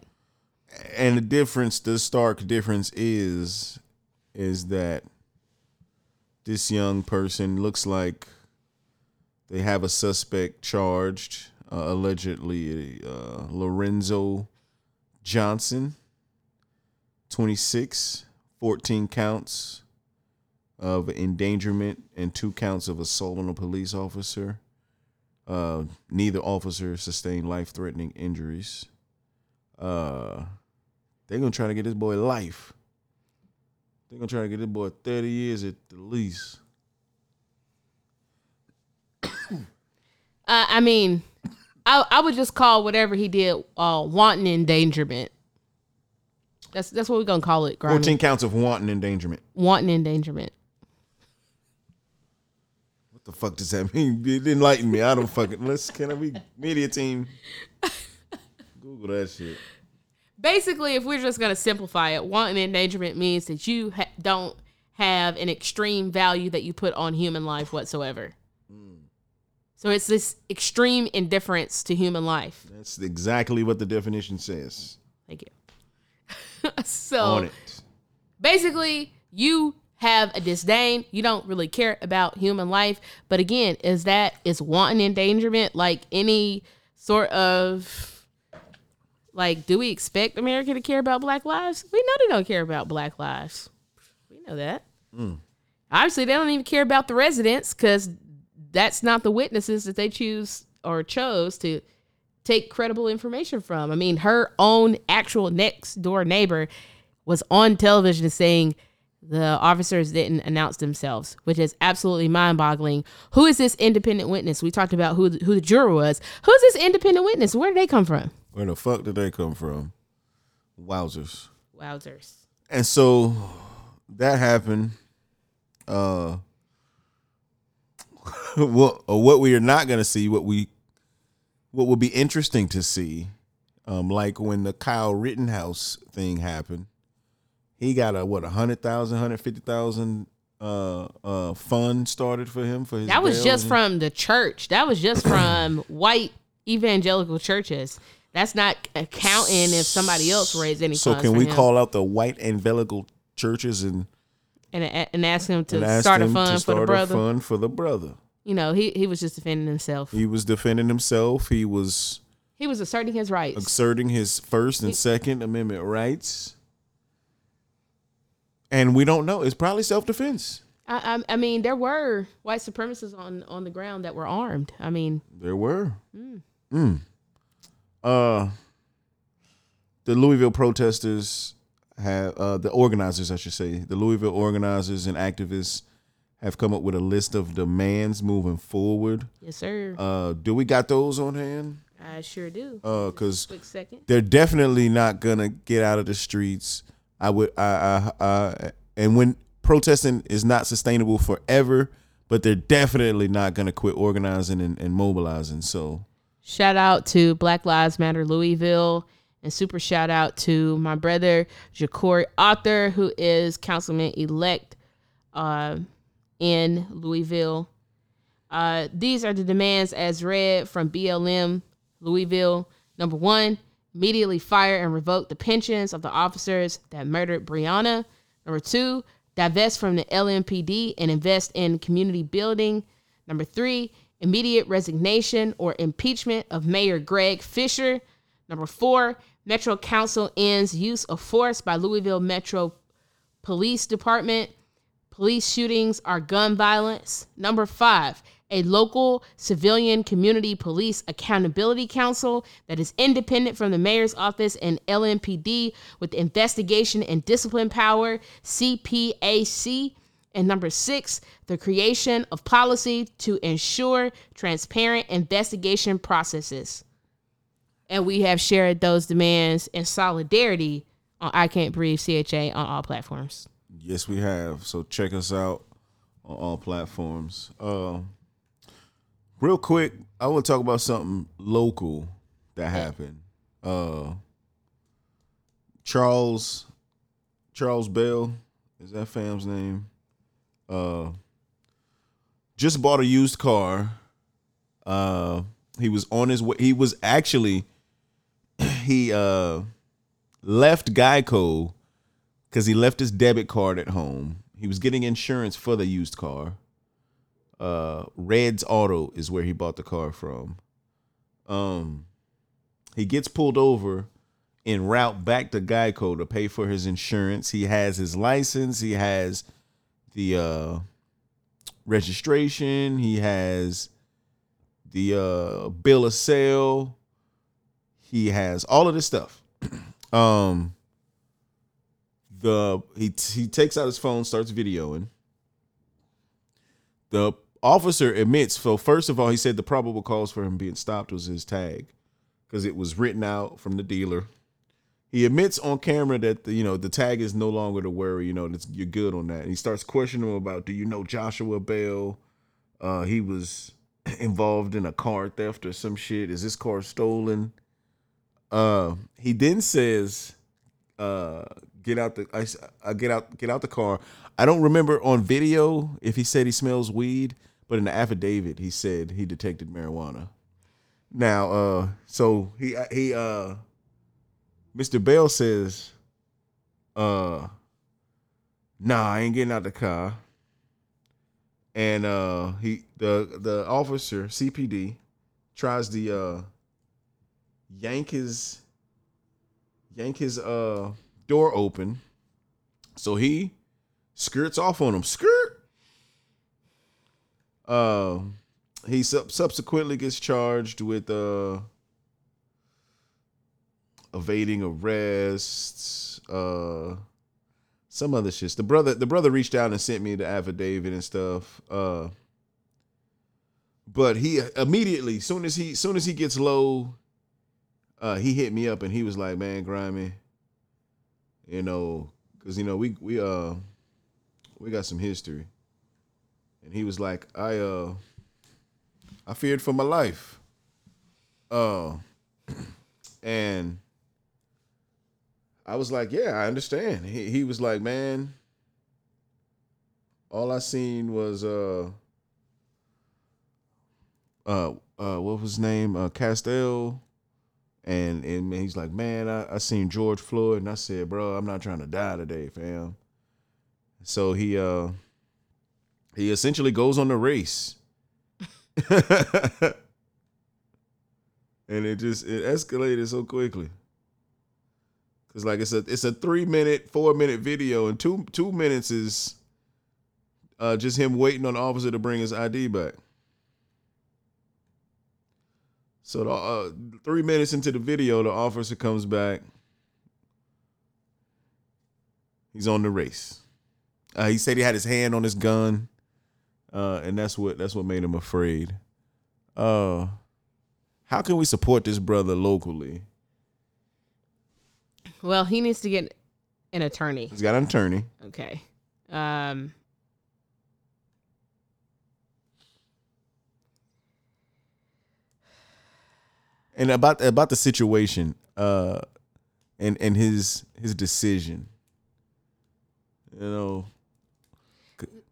and the difference, the stark difference is, is that this young person looks like they have a suspect charged, uh, allegedly uh, Lorenzo Johnson, 26, 14 counts of endangerment and two counts of assault on a police officer. Uh, neither officer sustained life-threatening injuries. Uh, they're gonna try to get this boy life. They're gonna try to get this boy 30 years at the least. Uh, I mean, I I would just call whatever he did uh, wanton endangerment. That's that's what we're gonna call it. Grimey. 14 counts of wanton endangerment. Wanton endangerment. The fuck does that <laughs> mean? It enlighten me. I don't fucking let's can we media team Google that shit. Basically, if we're just gonna simplify it, wanton endangerment means that you ha- don't have an extreme value that you put on human life whatsoever. Hmm. So it's this extreme indifference to human life. That's exactly what the definition says. Thank you. <laughs> so basically you have a disdain. You don't really care about human life. But again is that is wanton endangerment like any sort of like do we expect america to care about black lives? We know they don't care about black lives. We know that. Hmm. Obviously they don't even care about the residents because that's not the witnesses that they choose or chose to take credible information from. I mean, her own actual next door neighbor was on television saying the officers didn't announce themselves, which is absolutely mind boggling. Who is this independent witness? We talked about who, who the juror was. Who's this independent witness? Where did they come from? Where the fuck did they come from? Wowzers. Wowzers. And so that happened. Uh <laughs> what or what we are not gonna see, what we what would be interesting to see, um, like when the Kyle Rittenhouse thing happened, he got a what a hundred thousand, hundred fifty thousand uh uh fund started for him for his That was just from the church. That was just <coughs> from white evangelical churches. That's not accounting if somebody else raised any so can we him. call out the white evangelical churches and, and and ask him to ask start a fund to for start the a brother? fund for the brother? You know, he he was just defending himself. He was defending himself. He was He was asserting his rights. asserting his First and Second Amendment rights. And we don't know. It's probably self defense. I, I I mean, there were white supremacists on on the ground that were armed. I mean, There were. Mm. Uh, the Louisville protesters have uh, the organizers, I should say, the Louisville organizers and activists have come up with a list of demands moving forward. yes, sir. Uh, do we got those on hand? I sure do. Uh, because Quick second. they're definitely not gonna get out of the streets. I would, I, I, and when protesting is not sustainable forever, but they're definitely not gonna quit organizing and, and mobilizing. So, Shout out to Black Lives Matter Louisville, and super shout out to my brother Jecorey Arthur, who is councilman elect uh, in Louisville. Uh, these are the demands as read from BLM Louisville. Number one, immediately fire and revoke the pensions of the officers that murdered Breonna. Number two, divest from the LMPD and invest in community building. Number three, immediate resignation or impeachment of Mayor Greg Fisher. Number four, Metro Council ends use of force by Louisville Metro Police Department. Police shootings are gun violence. Number five, a local civilian community police accountability council that is independent from the mayor's office and LMPD with investigation and discipline power, CPAC. And number six, the creation of policy to ensure transparent investigation processes. And we have shared those demands in solidarity on I Can't Breathe CHA on all platforms. yes, we have. So check us out on all platforms. Uh, real quick, I want to talk about something local that happened. Uh, Charles Charles Bell is that fam's name. Uh, just bought a used car. Uh, he was on his way. He was actually <clears throat> he uh left Geico because he left his debit card at home. He was getting insurance for the used car. Uh, Red's Auto is where he bought the car from. Um, he gets pulled over en route back to Geico to pay for his insurance. He has his license. He has the uh, registration. He has the uh, bill of sale. He has all of this stuff. <clears throat> um, the he he takes out his phone, starts videoing. The officer admits. So first of all, he said the probable cause for him being stopped was his tag, because it was written out from the dealer. He admits on camera that the, you know the tag is no longer the worry. You know you're good on that. And he starts questioning him about, do you know Joshua Bell? Uh, he was <clears throat> involved in a car theft or some shit. Is this car stolen? Uh, he then says, uh, get out the I, I get out get out the car. I don't remember on video if he said he smells weed, but in the affidavit he said he detected marijuana. Now, uh, so he he uh, Mr. Bell says, uh, nah, I ain't getting out the car. And uh, he the the officer CPD tries to uh yank his yank his uh door open. So he skirts off on him. Skirt. Uh, he sub- subsequently gets charged with uh evading arrests, uh some other shit. The brother the brother reached out and sent me the affidavit and stuff. Uh but he immediately soon as he soon as he gets low uh he hit me up and he was like, "Man, Grimey, you know, cuz you know, we we uh we got some history." And he was like, "I uh I feared for my life." Uh and I was like, yeah, I understand. He he was like, man, all I seen was uh uh uh what was his name? Uh Castile. And and he's like, man, I, I seen George Floyd and I said, bro, I'm not trying to die today, fam. So he uh he essentially goes on the race. <laughs> and it just it escalated so quickly. Cause like it's a it's a three minute, four minute video, and two two minutes is uh, just him waiting on the officer to bring his ID back. So the uh, three minutes into the video, the officer comes back. He's on the race. Uh, he said he had his hand on his gun, uh, and that's what that's what made him afraid. Uh, how can we support this brother locally? Well, he needs to get an attorney. He's got an attorney. Okay. Um And about about the situation, uh, and and his his decision. You know,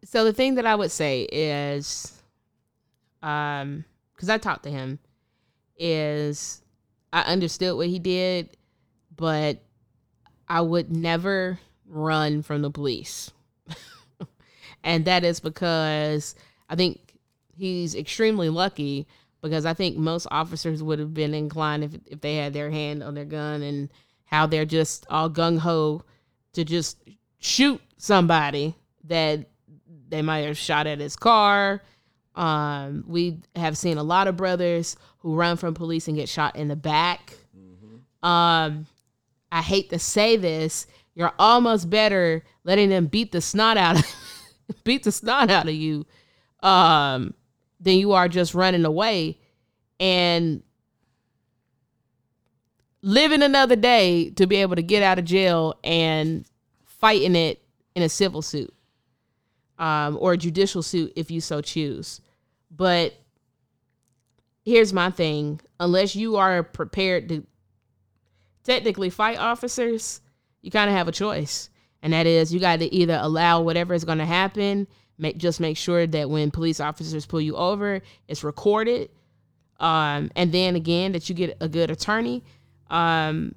so the thing that I would say is um cuz I talked to him is I understood what he did, but I would never run from the police. <laughs> and that is because I think he's extremely lucky because I think most officers would have been inclined if if they had their hand on their gun and how they're just all gung ho to just shoot somebody that they might have shot at his car. Um, we have seen a lot of brothers who run from police and get shot in the back. Mm-hmm. Um, I hate to say this, you're almost better letting them beat the snot out of <laughs> beat the snot out of you um than you are just running away and living another day to be able to get out of jail and fighting it in a civil suit um, or a judicial suit if you so choose. But here's my thing unless you are prepared to technically fight officers, you kind of have a choice, and that is you got to either allow whatever is going to happen. Make just make sure that when police officers pull you over, it's recorded, um, and then again that you get a good attorney. Um,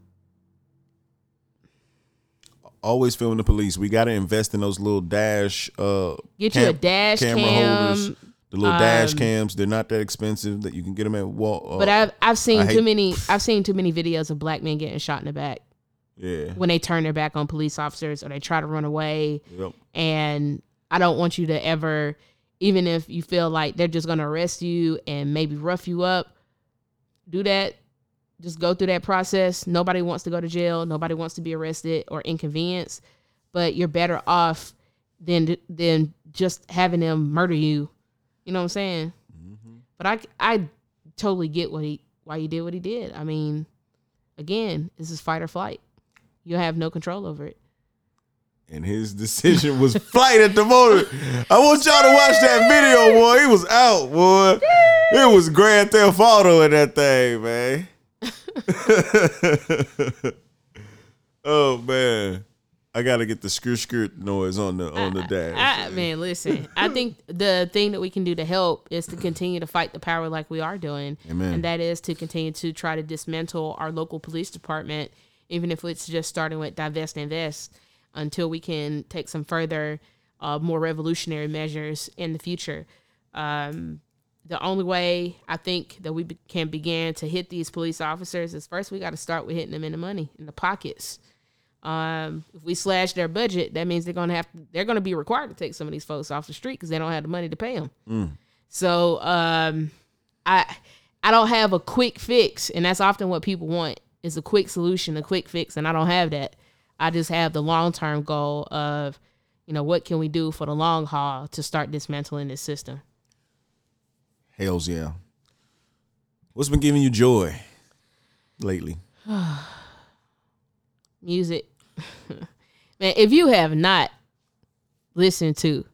Always filming the police. We got to invest in those little dash. Uh, Get you a dash cam, holders. The little dash um, cams. They're not that expensive. That you can get them at wall. Uh, but I've I've seen too many I've seen too many videos of black men getting shot in the back yeah. when they turn their back on police officers or they try to run away. Yep. and I don't want you to ever, even if you feel like they're just gonna arrest you and maybe rough you up, do that. Just go through that process. Nobody wants to go to jail. Nobody wants to be arrested or inconvenienced. But you're better off than than just having them murder you. You know what I'm saying? Mm-hmm. But I I totally get what he why he did what he did. I mean, again, this is fight or flight. You have no control over it. And his decision was <laughs> flight at the moment. I want y'all to watch that video, boy. He was out, boy. It was Grand Theft Auto in that thing, man. <laughs> oh man, I gotta get the skirt skirt noise on the on the dash. I, man, listen. I <laughs> think the thing that we can do to help is to continue to fight the power like we are doing, Amen. and that is to continue to try to dismantle our local police department, even if it's just starting with divest invest, until we can take some further, uh, more revolutionary measures in the future. Um, the only way I think that we be- can begin to hit these police officers is first we got to start with hitting them in the money, in the pockets. Um, if we slash their budget, that means they're gonna have to, they're gonna be required to take some of these folks off the street because they don't have the money to pay them. So um, I I don't have a quick fix, and that's often what people want is a quick solution, a quick fix, and I don't have that. I just have the long term goal of, you know, what can we do for the long haul to start dismantling this system. Hells yeah. What's been giving you joy lately? <sighs> music. <laughs> Man, if you have not listened to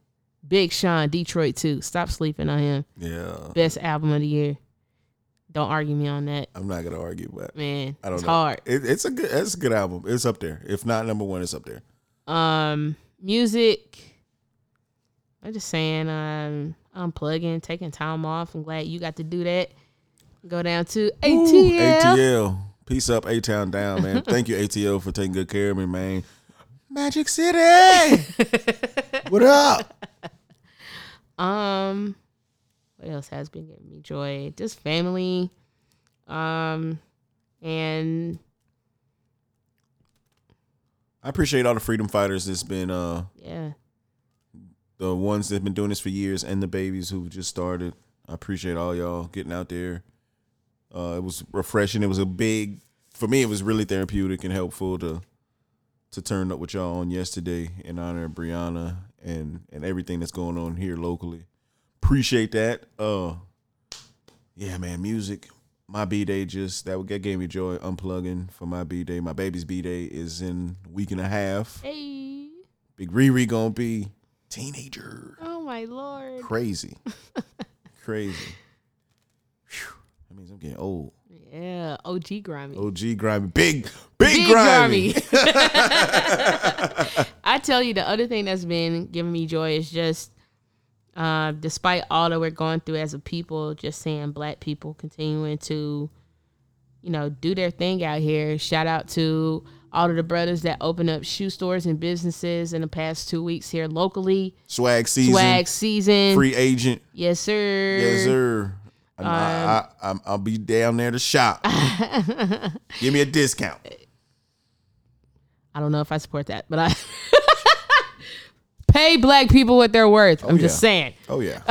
Big Sean Detroit 2, stop sleeping on him. Yeah, Best album of the year. Don't argue me on that. I'm not gonna argue, but Man, I don't it's know. hard. It, it's a good. It's a good album. It's up there. If not number one, it's up there. Um, music. I'm just saying, um, unplugging, taking time off. I'm glad you got to do that. Go down to ATL. Ooh, ATL. Peace up, A Town down, man. <laughs> Thank you, ATL, for taking good care of me, man. Magic City. <laughs> what up? Um, what else has been giving me joy? Just family. Um, and I appreciate all the freedom fighters that's been uh yeah, the ones that've been doing this for years and the babies who just started. I appreciate all y'all getting out there. Uh, it was refreshing. It was a big for me. It was really therapeutic and helpful to to turn up with y'all on yesterday in honor of Breonna and and everything that's going on here locally. Appreciate that. Uh, yeah, man, music. My b day just that that gave me joy. Unplugging for my b day. My baby's b day is in week and a half. hey, Big Riri gonna be teenager. oh my lord, Crazy. <laughs> Crazy. Whew. That means I'm getting old. yeah, OG Grimey. OG Grimey. Big, big, Big Grimey. <laughs> <laughs> I tell you, the other thing that's been giving me joy is just, uh, despite all that we're going through as a people, just seeing black people continuing to, you know, do their thing out here. Shout out to all of the brothers that opened up shoe stores and businesses in the past two weeks here locally. Swag season. Swag season. Free agent. Yes, sir. Yes, sir. Um, I, I, I'll be down there to shop. <laughs> Give me a discount. I don't know if I support that, but I <laughs> pay black people what they're worth. I'm just saying. Oh yeah. <laughs>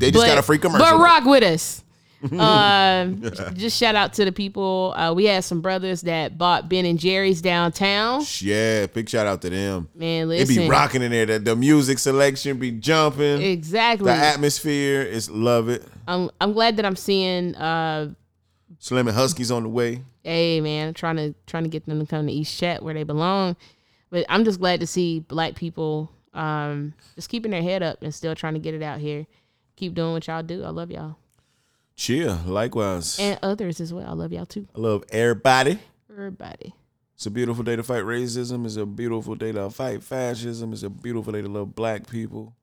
they just got a free commercial. But rock with us. <laughs> um, just shout out to the people. Uh, we had some brothers that bought Ben and Jerry's downtown. Yeah, big shout out to them. Man, It listen. be rocking in there. The, the music selection be jumping. Exactly. the atmosphere is love it. I'm I'm glad that I'm seeing. Uh, Slim and Huskies on the way. hey man, I'm trying to trying to get them to come to East Chat where they belong. But I'm just glad to see black people um, just keeping their head up and still trying to get it out here. Keep doing what y'all do. I love y'all Cheer. Likewise. and others as well. I love y'all too. I love everybody. everybody. It's a beautiful day to fight racism. It's a beautiful day to fight fascism. It's a beautiful day to love black people.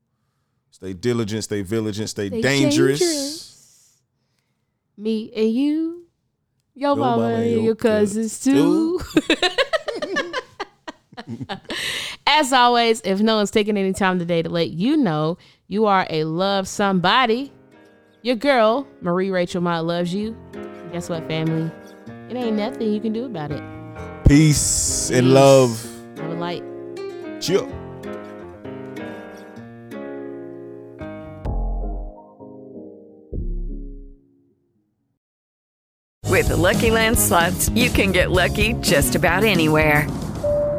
Stay diligent, stay vigilant, stay, Stay dangerous. dangerous. Me and you, your, Your mama, mama and your your cousins too. <laughs> As always, if no one's taking any time today to let you know you are a love somebody, your girl, Marie Rachel Mott, loves you. And guess what, family? It ain't nothing you can do about it. Peace and Peace. love. Have a light. Chill. With the Lucky Land slots, you can get lucky just about anywhere.